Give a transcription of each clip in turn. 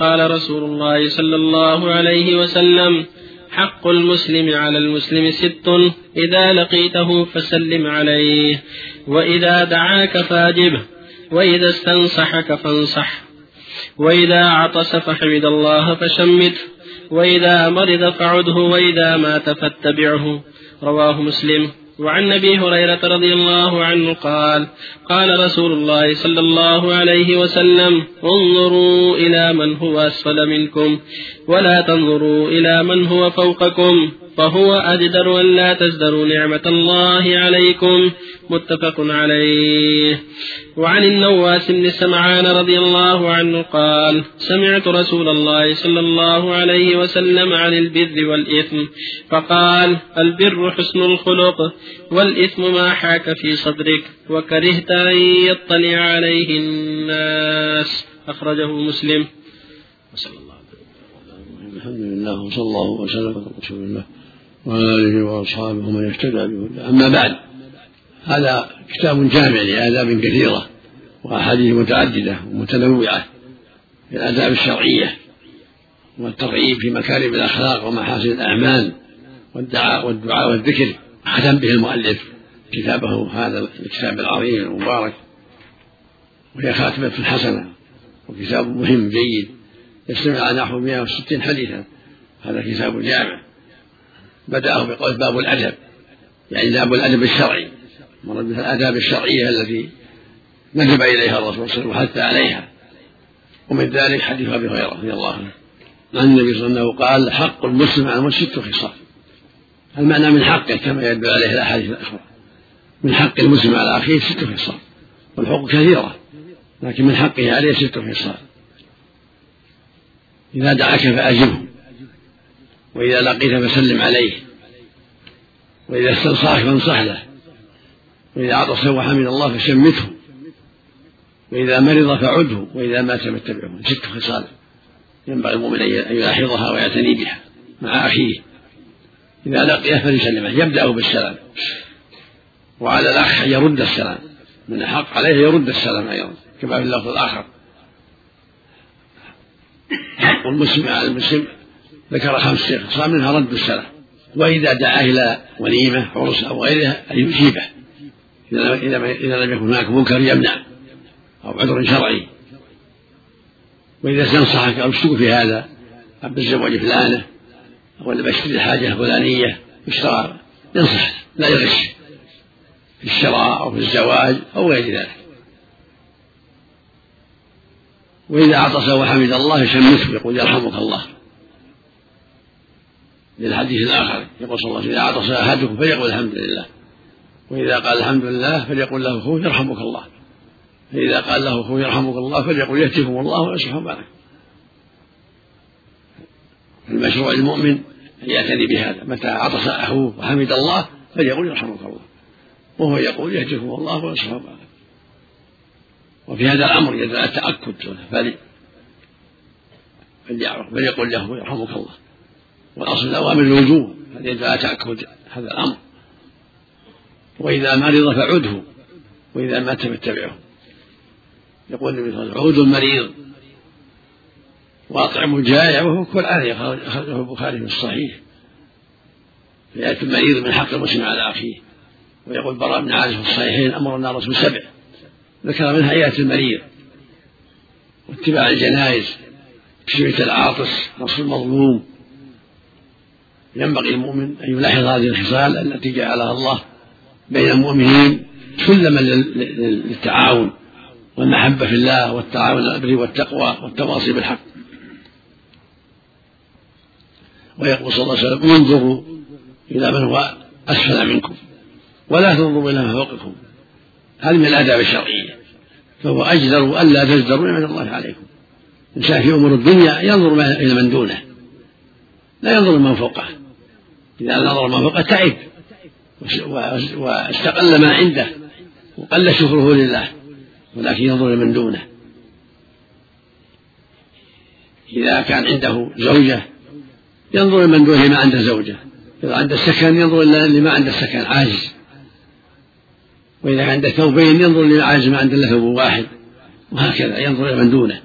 قال رسول الله صلى الله عليه وسلم حق المسلم على المسلم ست إذا لقيته فسلم عليه وإذا دعاك فاجبه وإذا استنصحك فانصح وإذا عطس فحمد الله فشمته وإذا مرض فعده وإذا مات فاتبعه. رواه مسلم. وعن أبي هريرة رضي الله عنه قال قال رسول الله صلى الله عليه وسلم انظروا إلى من هو أسفل منكم ولا تنظروا إلى من هو فوقكم. فهو أجدر أن لا تزدروا نعمة الله عليكم. متفق عليه. وعن النواس بن سمعان رضي الله عنه قال سمعت رسول الله صلى الله عليه وسلم عن البر والإثم فقال البر حسن الخلق والإثم ما حاك في صدرك وكرهت أن يطلع عليه الناس. أخرجه مسلم. وصلى الله الحمد لله وصلى الله وسلم على رسول الله. وعلى آله وأصحابه ومن اهتدى بهداه أما بعد هذا كتاب جامع لآداب كثيرة وأحاديث متعددة ومتنوعة في الآداب الشرعية والترغيب في مكارم الأخلاق ومحاسن الأعمال والدعاء والدعاء والذكر. ختم به المؤلف كتابه هذا الكتاب العظيم المبارك وهي خاتمة حسنة وكتاب مهم جيد. يستمع على نحو 160 حديثا. هذا كتاب جامع. بدأه بقول باب الأدب يعني باب الأدب الشرعي مرد من الآداب الشرعية التي ندب إليها الرسول صلى الله عليه وسلم عليها. ومن ذلك حديث أبي هريرة رضي الله عنه عن النبي صلى الله عليه وسلم قال حق المسلم على المسلم ست خصال. المعنى من حقه كما يدل عليه الأحاديث الأخرى. من حق المسلم على أخيه ست خصال والحقوق كثيرة لكن من حقه عليه ست خصال. إذا دعاك فأجبه. وإذا لقيت فسلم عليه. وإذا استنصحك فانصح له. وإذا عطس وحمد الله فشمته. وإذا مرض فعده. وإذا مات فاتبعه. ست خصال. ينبغي المؤمن أن يلاحظها ويعتني بها مع أخيه. إذا لقيه فليسلمه يبدأ بالسلام. وعلى الأخ أن يرد السلام. من الحق عليه يرد السلام أيضا. كما في اللفظ الآخر. حق المسلم على المسلم ذكر خمس خصال منها رد السلام وإذا دعاه إلى وليمة عرس أو غيرها أن يجيبه. إذا لم يكن هناك منكر يمنع أو عذر شرعي. وإذا استنصحك أو اشتكوا في هذا بالزواج فلانة أو أنا بشتري الحاجة الفلانية اشترى ينصح لا يغش في الشراء أو في الزواج أو غير ذلك. وإذا عطس وحمد الله شمته يقول يرحمك الله. للحديث الآخر. يقول صلى الله عليه وسلم إذا عطس أحدكم فليقول الحمد لله. وإذا قال الحمد لله فليقول له أخوه يرحمك الله. فإذا قال له أخوه يرحمك الله فليقول يهتكم الله ويصلح بالك المشروع المؤمن أن يعتني بهذا. متى عطس أخوه وحمد الله فليقول يرحمك الله. وهو يقول يهتكم الله ويصلح بالك وفي هذا الأمر يدل التأكد. فلي فليقول له يرحمك الله. والأصل الأوامر الوجوب يدل على تأكد هذا الأمر؟ وإذا مرض فعده وإذا مات فاتبعه. يقول النبي صلى الله عليه وسلم عود المريض وأطعم الجائع وهو كل عافية أخرجه البخاري في الصحيح. في آية المريض من حق المسلم على أخيه. ويقول براء بن عازب في الصحيحين أمرنا الرسول سبع. ذكر منها آية المريض. واتباع الجنائز تشميت العاطس نصر المظلوم. ينبغي المؤمن أن يلاحظ هذه الخصال التي جعلها الله بين المؤمنين سلما للتعاون والمحبة في الله والتعاون على البر والتقوى والتواصي بالحق. ويقول صلى الله عليه وسلم انظروا إلى من هو أسفل منكم ولا تنظروا إلى من فوقكم. هذه من الآداب الشرعية. فهو أجدر ألا تزدروا نعمة الله عليكم. الإنسان في أمور الدنيا ينظر إلى من دونه. لا ينظر من فوقه. إذا نظر من فوقه تعب. واستقل ما عنده. وقل شكره لله ولكن ينظر لمن دونه. إذا كان عنده زوجة ينظر لمن دونه ما عنده زوجة. إذا عنده سكن ينظر لما عنده السكن عاجز. وإذا عنده ثوبين ينظر للعاجز ما عنده إلا ثوب واحد. وهكذا ينظر من دونه.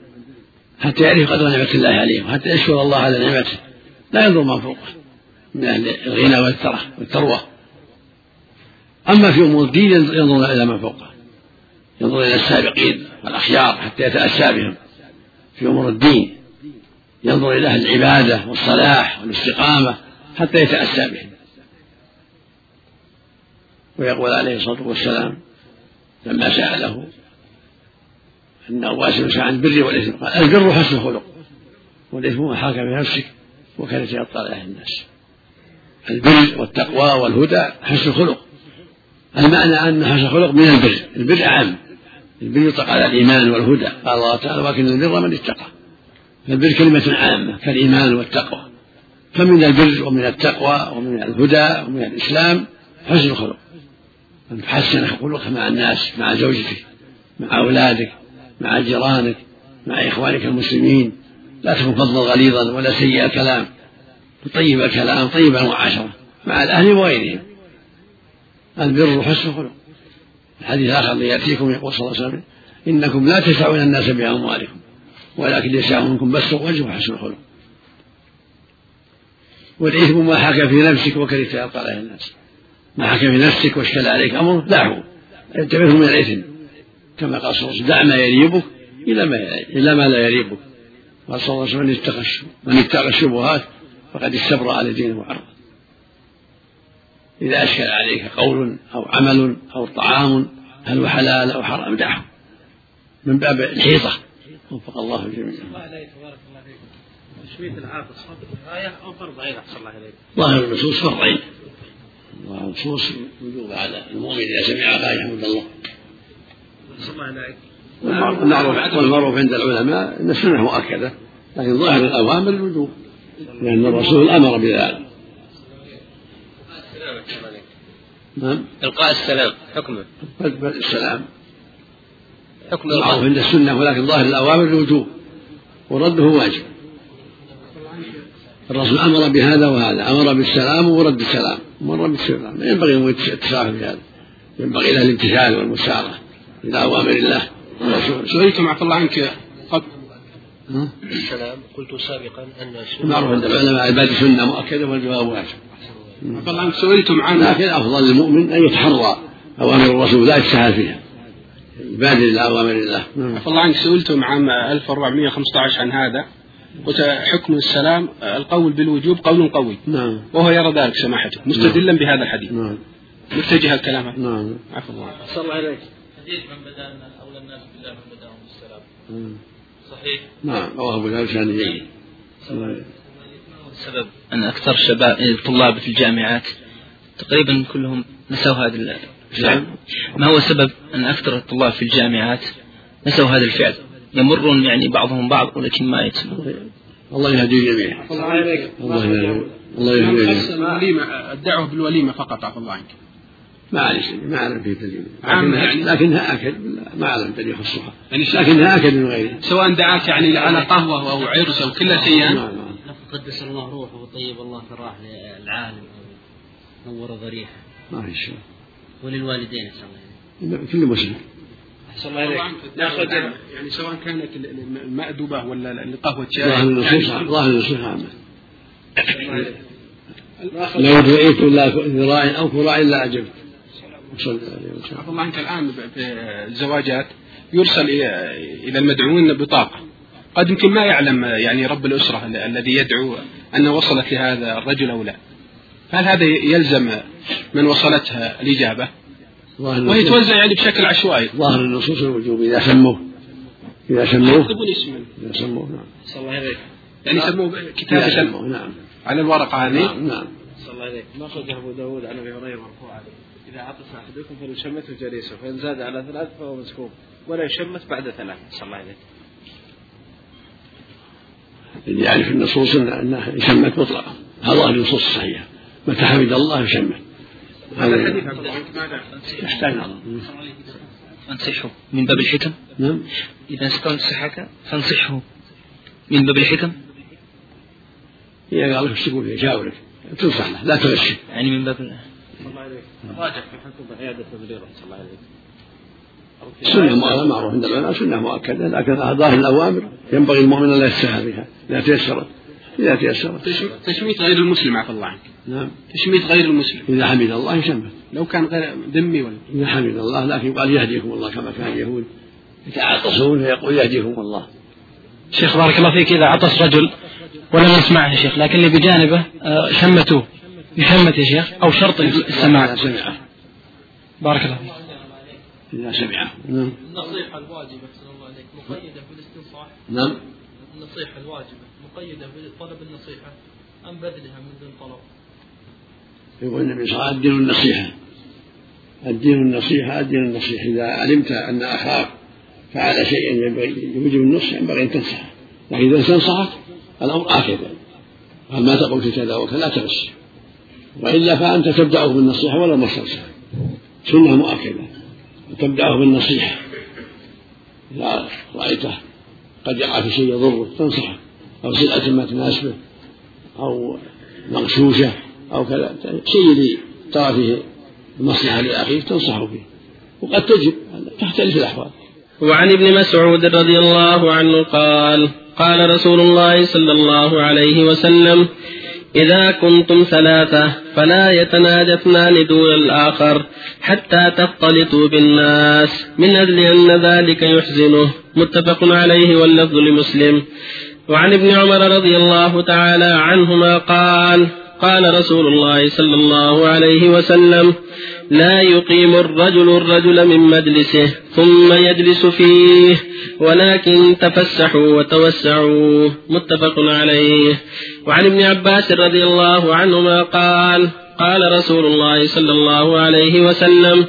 حتى يعرف قدر نعمة الله عليه وحتى يشكر الله على نعمته. لا ينظر من فوقه. من أهل الغنى والثرى والثروة أما في أمور الدين ينظر إلى من فوقه. ينظر إلى السابقين والأخيار حتى يتأسى بهم. في أمور الدين ينظر إلى أهل العبادة والصلاح والاستقامة حتى يتأسى بهم. ويقول عليه الصلاة والسلام لما سأله أن أواس عن البر والإثم قال البر حسن الخلق والإثم ما حاك في وكانت يطلع عليه الناس. البر والتقوى والهدى حسن الخلق. المعنى أن حسن الخلق من البر. البر عام البر يطلق على الإيمان والهدى. قال الله تعالى ولكن البر من اتقى فالبر كلمة عامة كالإيمان والتقوى. فمن البر ومن التقوى ومن الهدى ومن الإسلام حسن الخلق. أن تحسن خلقك مع الناس مع زوجتك مع أولادك مع جيرانك مع إخوانك المسلمين. لا تكن فظا غليظا ولا سيء الكلام. طيب الكلام طيب المعاشرة مع الأهل وغيرهم. البر حسن الخلق. الحديث الآخر الذي يأتيكم يقول صلى الله عليه وسلم إنكم لا تسعون الناس بأموالكم ولكن يسعهم منكم بس الوجه وحسن الخلق. والإثم ما حكى في نفسك وكرهت يلقى عليه الناس. ما حكى في نفسك واشكل عليك أمر دعه انتبهه من الإثم. كما قال صلى الله عليه وسلم دع ما يريبك إلى ما إلى ما لا يريبك. قال صلى الله عليه وسلم من اتقى من اتقى الشبهات فقد استبرأ على دينه وعرضه إذا أشكل عليك قول أو عمل أو طعام هل هو حلال أو حرام دعه من باب الحيطة وفق الله الجميع. الله. تشميت العاطس فرض أو فرض عين أحسن الله إليك. ظاهر النصوص فرض عين. ظاهر النصوص وجوب على المؤمن إذا سمع يحمد الله. أحسن الله إليك. والمعروف والمعروف عند العلماء إن السنة مؤكدة لكن ظاهر الأوامر الوجوب لأن الرسول أمر بذلك. نعم. إلقاء السلام حكمه. السلام. حكم المعروف عند السنة ولكن ظاهر الأوامر الوجوب ورده واجب. الرسول أمر بهذا وهذا أمر بالسلام ورد السلام أمر بالسلام. لا ينبغي التساهل في هذا. ينبغي له الامتثال والمساره إلى أوامر الله. سئلتم عفى الله عنك قبل. السلام. قلت سابقا أن معروف عند العلماء عباد سنة مؤكدة والجواب واجب. عفى الله عنك سئلتم عن لكن افضل للمؤمن أن يتحرى أوامر الرسول لا يتساهل فيها. يبادر إلى أوامر الله. عفى الله عنك سئلتم عام 1415 عن هذا. قلت حكم السلام القول بالوجوب قول قوي. نعم. وهو يرى ذلك سماحته مستدلا بهذا الحديث. نعم. متجه الكلام. نعم. عفى الله. صلى الله عليك حديث من بدا الناس بالله من بداهم بالسلام. صحيح؟ نعم رواه أبو داود بسند جيد السبب أن أكثر شباب الطلاب في الجامعات تقريبا كلهم نسوا هذا الفعل. ما هو سبب أن أكثر الطلاب في الجامعات نسوا هذا الفعل؟ يمرون يعني بعضهم بعض ولكن ما يتمون الله يهدي الجميع الله عليك. الله يهدي. الله يهدي الجميع الوليمة الدعوة بالوليمة فقط عفى الله عنك. ما عليه شيء ما اعلم فيه دليل عامة. لكنها, يعني؟ لكنها اكد ما أعلم دليل يخصها يعني لكنها اكد من غيرها. سواء دعاك يعني على قهوة أو عرس أو كل شيء. نعم. نعم قدس الله روحه وطيب الله ثراه للعالم. نور ضريحه ما في شيء. وللوالدين احسن الله. كل مسلم. أحسن الله إليك. ناخذ يعني سواء كانت المأدبة ولا القهوة شاي. ظاهر النصوص يعني ظاهر النصوص عامة. لو دعيت الا ذراع أو كراع الا أجبت. صلى الله عنك الآن في الزواجات يرسل إلى المدعوين بطاقة قد يمكن ما يعلم يعني رب الأسرة ال- الذي يدعو أن وصلت لهذا الرجل أو لا. هل هذا يلزم من وصلتها الإجابة؟ ظاهر وهي النصوص. توزع يعني بشكل عشوائي. ظاهر النصوص الوجوب إذا سموه. إذا سموه. يكتبون اسما إذا سموه نعم. صلى الله عليك. يعني يسموه إذا كتابة سموه نعم. على الورقة هذه. نعم نعم. صلى الله عليه ما أخرجه أبو داود عن أبي هريرة مرفوعا إذا عطس أحدكم فليشمته جليسه فإن زاد على ثلاث فهو مسكوب ولا يشمت بعد ثلاث. صلى الله عليه اللي يعرف النصوص إن- انها يشمت مطلقا. هذا ظاهر النصوص الصحيحة. متى حمد الله يشمت. هذا؟ يحتاج فانصحه من باب الحكم. نعم. إذا استنصحك فانصحه من باب الحكم. هي قال لك إيش تقول فيه شاورك تنصح له. لا تغشه يعني من باب الله عليه راجع في حكم عيادة المريض صلى الله عليه السنة معروف عند العلماء سنة مؤكدة لكن ظاهر الأوامر. ينبغي المؤمن أن لا يتساهل بها إذا تيسرت. إذا تيسرت. تشميت غير المسلم عفى الله عنك. نعم. تشميت غير المسلم. إذا حمد الله يشمت لو كان غير ذمي ولا إذا حمد الله لكن يقال يهديكم الله كما كان اليهود يتعاطسون فيقول يهديكم الله. شيخ بارك الله فيك إذا عطس رجل ولم يسمعه يا شيخ لكن اللي بجانبه آه، شمتوه يشمت يا شيخ أو شرط السماع سمعه بارك الله فيك. إذا سمعه نعم. النصيحة الواجبة صلى الله عليك مقيدة بالاستنصاح نعم. النصيحة الواجبة مقيدة بطلب النصيحة أم بذلها من دون طلب؟ يقول النبي صلى الله عليه وسلم الدين النصيحة. الدين النصيحة الدين النصيحة. إذا علمت أن أخاك فعل شيئا ينبغي يوجب النصح ينبغي أن تنصحه. لكن إذا استنصحك الأمر آكد قال ما تقول كذا وكذا لا تغش وإلا فأنت تبدأه بالنصيحة ولا مستنصح سنة مؤكدة. تبدأه بالنصيحة. إذا رأيته قد يقع في شيء يضره تنصحه. أو سلعة ما تناسبه. أو مغشوشة. أو كذا. شيء ترى فيه المصلحة لأخيك تنصحه فيه وقد تجب. تختلف الأحوال. وعن ابن مسعود رضي الله عنه قال قال رسول الله صلى الله عليه وسلم إذا كنتم ثلاثة فلا يتناجى اثنان دون الآخر حتى تختلطوا بالناس من أجل أن ذلك يحزنه. متفق عليه واللفظ لمسلم. وعن ابن عمر رضي الله تعالى عنهما قال قال رسول الله صلى الله عليه وسلم لا يقيم الرجل الرجل من مجلسه ثم يجلس فيه ولكن تفسحوا وتوسعوا. متفق عليه. وعن ابن عباس رضي الله عنهما قال قال رسول الله صلى الله عليه وسلم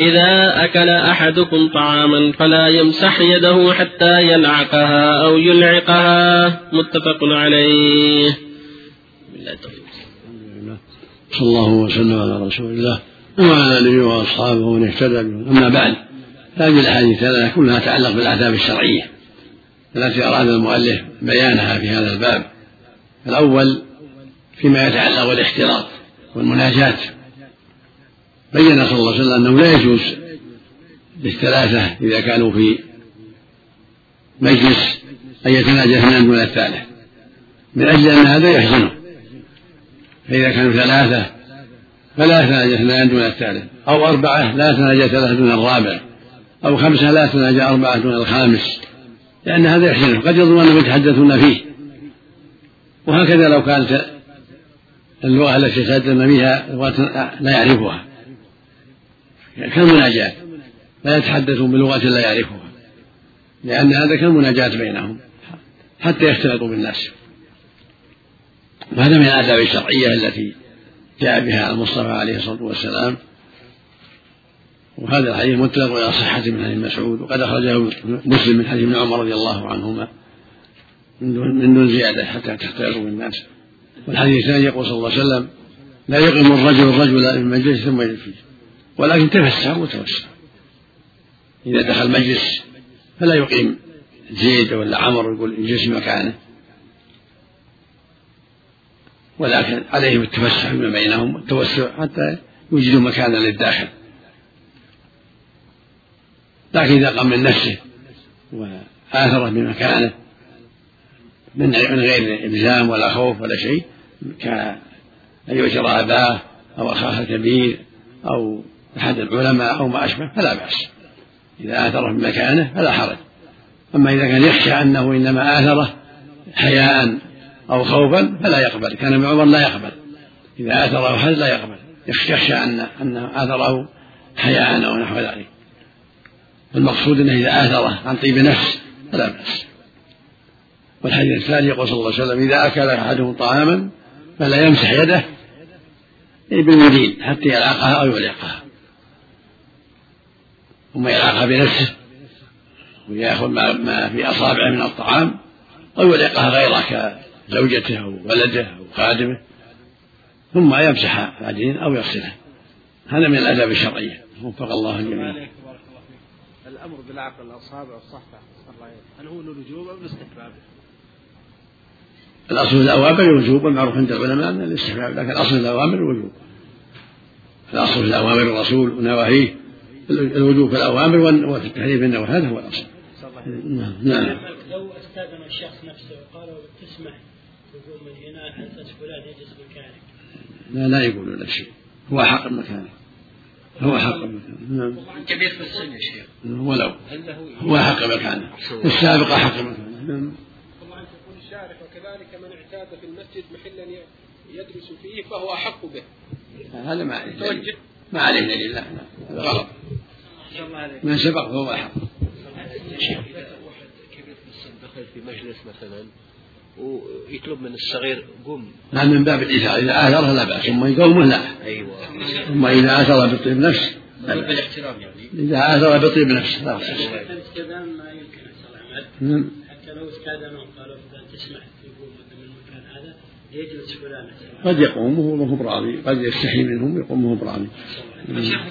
إذا أكل أحدكم طعاما فلا يمسح يده حتى يلعقها أو يلعقها. متفق عليه. بالله صلى الله وسلم على رسول الله وعلى آله وأصحابه ومن اهتدى به أما بعد هذه الأحاديث الثلاثه كلها تتعلق بالاحكام الشرعية التي أراد المؤلف بيانها في هذا الباب. الأول فيما يتعلق بالاختلاط والمناجاة. بين صلى الله عليه وسلم أنه لا يجوز للثلاثة إذا كانوا في مجلس أن يتناجى اثنان دون الثالث من أجل أن هذا يحزنه فاذا كانوا ثلاثة فلا يتناجى اثنان دون الثالث. أو أربعة لا يتناجى ثلاثة دون الرابع. أو خمسة لا يتناجى أربعة دون الخامس. لأن هذا يحزنه قد يظن أنهم يتحدثون فيه. وهكذا لو كانت اللغة التي يتحدثون بها لا يعرفها. كالمناجاة. لا يتحدثون بلغة لا يعرفها. لأن هذا كالمناجاة بينهم. حتى يختلطوا بالناس. وهذا من الآداب الشرعية التي جاء بها المصطفى عليه الصلاة والسلام وهذا الحديث متفق على صحته من حديث مسعود وقد أخرجه مسلم من حديث ابن عمر رضي الله عنهما من دون زيادة حتى تختلفوا بالناس والحديث الثاني يقول صلى الله عليه وسلم لا يقيم الرجل الرجل من مجلس ثم يجلس فيه ولكن تفسر وتوسع إذا دخل مجلس فلا يقيم زيد ولا عمر يقول يجلس مكانه. ولكن عليهم التفسح فيما بينهم والتوسع حتى يوجدوا مكانا للداخل. لكن إذا قام من نفسه وآثره بمكانه من من غير إلزام ولا خوف ولا شيء كأن يؤجر أباه أو أخاه الكبير أو أحد العلماء أو ما أشبه فلا بأس. إذا آثره بمكانه فلا حرج. أما إذا كان يخشى أنه إنما آثره حياء أو خوفا فلا يقبل كان ابن عمر لا يقبل. إذا آثره أحد لا يقبل؟ يخشى أن أنه آثره حياء أو نحو ذلك. المقصود أنه إذا آثره عن طيب نفس فلا بأس. والحديث الثاني يقول صلى الله عليه وسلم إذا أكل أحدهم طعاما فلا يمسح يده بالمدين حتى يلعقها أو يلعقها ثم يلعقها بنفسه ويأخذ ما في أصابعه من الطعام أو يلعقها غيره زوجته أو ولده أو خادمه ثم يمسح العجين أو يغسله هذا من الآداب الشرعية. وفق الله الجميع الأمر بلعق الأصابع والصحفة هل هو للوجوب أو الاستحباب؟ الأصل الأوامر الوجوب والمعروف عند العلماء أن الاستحباب لكن الأصل الأوامر الوجوب الأصل في الأوامر الرسول ونواهيه. الوجوب في الأوامر وفي التحريم في النواهي هذا هو الأصل. نعم. نعم. لو استأذن الشخص نفسه وقالوا تسمح تقول من هنا حتى فلان يجلس مكانك. لا لا يقولون لك شيء. هو حق المكان. هو حق المكان. نعم. كبير في السن يا شيخ. ولو هو حق مكانه السابق حق مكانه نعم. الشارح وكذلك من اعتاد في المسجد محلا يدرس فيه فهو أحق به. هذا ما عليه توجه ما عليه دليل. لا لا. هذا غلط. من سبق فهو أحق. واحد كبير في السن دخل في مجلس مثلا ويطلب من الصغير قم. نعم من باب الايثار إذا آثره لا بأس. اما يقومه لا. أيوه. اما إذا اثر بطيب نفس بالاحترام يعني. إذا اثر بطيب نفس لا بأس. الاستئذان ما يمكن عمل نعم. حتى لو استاذنوا قالوا تسمح تقول من المكان هذا يجلس فلان. قد يقوم وهو مو براضي قد يستحي منهم يقوم وهو براضي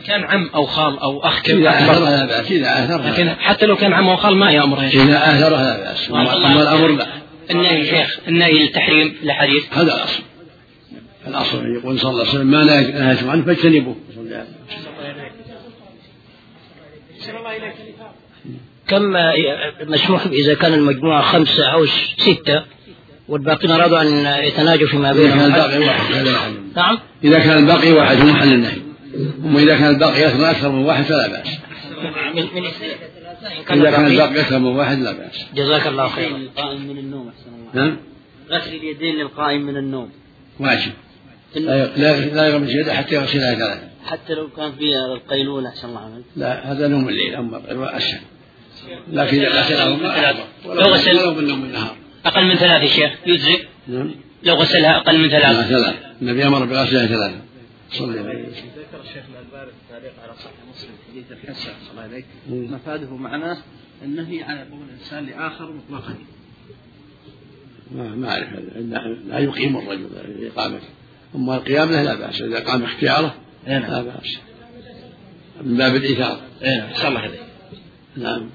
كان عم أو خال أو أخ إذا كبير آثره لا بأس. إذا آثره لكن لا حتى لو كان عم أو خال ما يأمر يا شيخ. إذا آثره لا بأس. اما أما الأمر لا. النهي شيخ النهي التحريم الحديث هذا الأصل. الأصل يقول صلى الله عليه وسلم ما نهيتم عنه فاجتنبوه. كم مسموح إذا كان المجموعة خمسة أو ستة والباقين أرادوا أن يتناجوا فيما إذا كان بينهم الباقي واحد. نعم. إذا كان الباقي واحد هو محل النهي. أما إذا كان الباقي أكثر أكثر من واحد فلا بأس. من من كان إذا كان من واحد لا بأس. جزاك الله خيرا. القائم من النوم أحسن الله. نعم. غسل اليدين للقائم من النوم. واجب. لا لا لا يغمس يده حتى يغسلها ثلاثة حتى لو كان فيها القيلولة أحسن الله عنك لا هذا نوم الليل أما أسهل لكن إذا غسلها لو غسل- ولو من نوم النهار. أقل من ثلاث يا شيخ يجزئ نعم. لو غسلها أقل من لا ثلاث ثلاث النبي أمر بغسلها ثلاثة. صلى الله عليه وسلم. ذكر الشيخ الألباني في التعليق على صحيح مسلم حديث الحسن صلى الله عليه. مفاده معناه النهي عن قول الإنسان لآخر مطلقا. ما ما أعرف هذا. لا- يقيم الرجل إقامته أما القيام له لا بأس. إذا قام اختياره إيه نعم. لا بأس. من باب الإيثار. اي نعم. صلى الله عليه. نعم.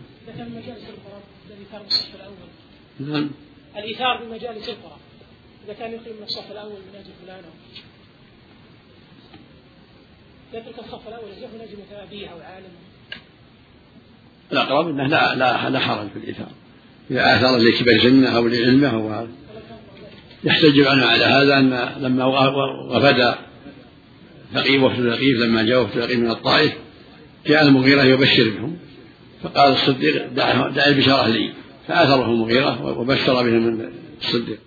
نعم. الإيثار بمجالس القرآن. إذا كان يقيم من الصف الأول من أجل فلان. يترك الصف الأول يزيح من أبيه أو عالم. الأقرب أنه لا لا لا حرج في الإيثار. إذا آثر لكبر سنه أو لعلمه أو هذا. يحتج العلماء على هذا أن لما وفد ثقيف وفد ثقيف لما جاء وفد ثقيف من الطائف جاء المغيرة يبشر بهم. فقال الصديق دع, دع البشارة لي. فآثره المغيرة وبشر بهم الصديق.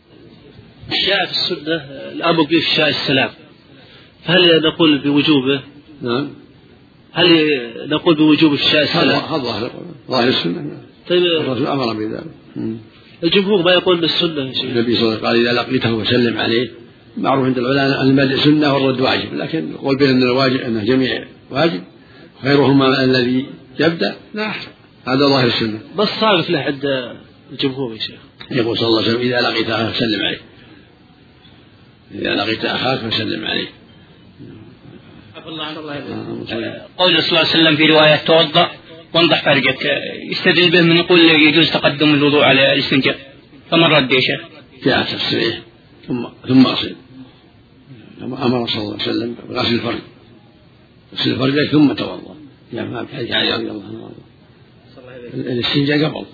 جاء في السنة الأمر بإفشاء السلام. فهل نقول بوجوبه؟ نعم. هل نقول بوجوب إفشاء هذا ظاهر ظاهر السنة. طيب. الرسول أمر بذلك. الجمهور ما يقول بالسنة يا شيخ. النبي صلى الله عليه وسلم قال إذا لقيته فسلم عليه معروف عند العلماء أن المدء سنة والرد واجب لكن القول بين أن الواجب أن الجميع واجب خيرهما الذي يبدأ لا أحسن. هذا ظاهر السنة. بس صارف له عند الجمهور يا شيخ. يقول صلى الله عليه وسلم إذا لقيت أخاك فسلم عليه. إذا لقيت أخاك فسلم عليه. قول صلى الله عليه وسلم في رواية توضأ وانضح فرجك. يستدل به من يقول يجوز تقدم الوضوء على الاستنجاء فمن رد يا شيخ؟ جاء تصريح ثم ثم أصل. أمر صلى الله عليه وسلم بغسل الفرج. غسل الفرج ثم توضأ. جاء ما في حديث علي رضي الله عنه. الاستنجاء قبل.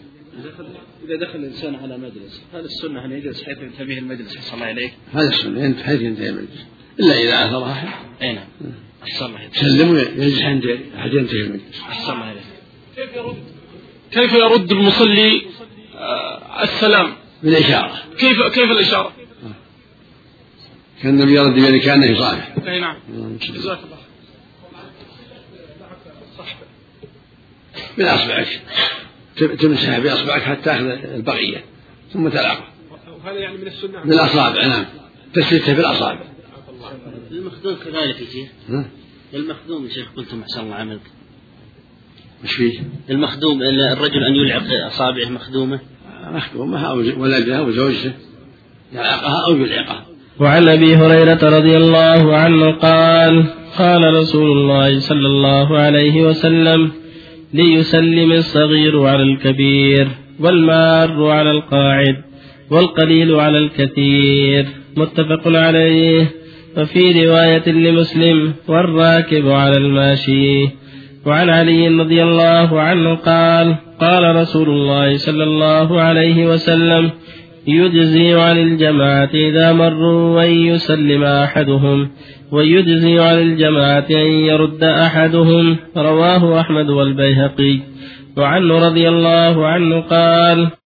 إذا دخل الإنسان على مجلس هل السنة أن يجلس حيث ينتهي المجلس؟ صلى الله عليه؟ هذا السنة حيث ينتهي المجلس. إلا إذا آثر أحد إي نعم. الله سلم ويجلس عند أحد ينتهي المجلس الله كيف يرد كيف يرد المصلي آه، السلام؟ بالإشارة كيف كيف الإشارة؟ كان النبي يرد بيده كأنه يصافح أي نعم. جزاك الله. بأصبعك. تم- تمسح بأصبعك حتى تأخذ البقية ثم تلعقه. وهذا يعني من السنة. بالأصابع نعم. تسلتها بالأصابع المخدوم كذلك يا شيخ. ها؟ المخدوم يا شيخ قلتم أحسن الله عملك وش فيه؟ المخدوم الرجل أن يلعق أصابعه مخدومة. مخدومة أو ولدها أو زوجته يلعقها أو يلعقها. وعن أبي هريرة رضي الله عنه قال قال رسول الله صلى الله عليه وسلم ليسلم الصغير على الكبير والمار على القاعد والقليل على الكثير. متفق عليه. وفي رواية لمسلم والراكب على الماشي. وعن علي رضي الله عنه قال قال رسول الله صلى الله عليه وسلم يجزي عن الجماعة إذا مروا وأن يسلم أحدهم ويجزي عن الجماعة أن يرد أحدهم. رواه أحمد والبيهقي. وعنه رضي الله عنه قال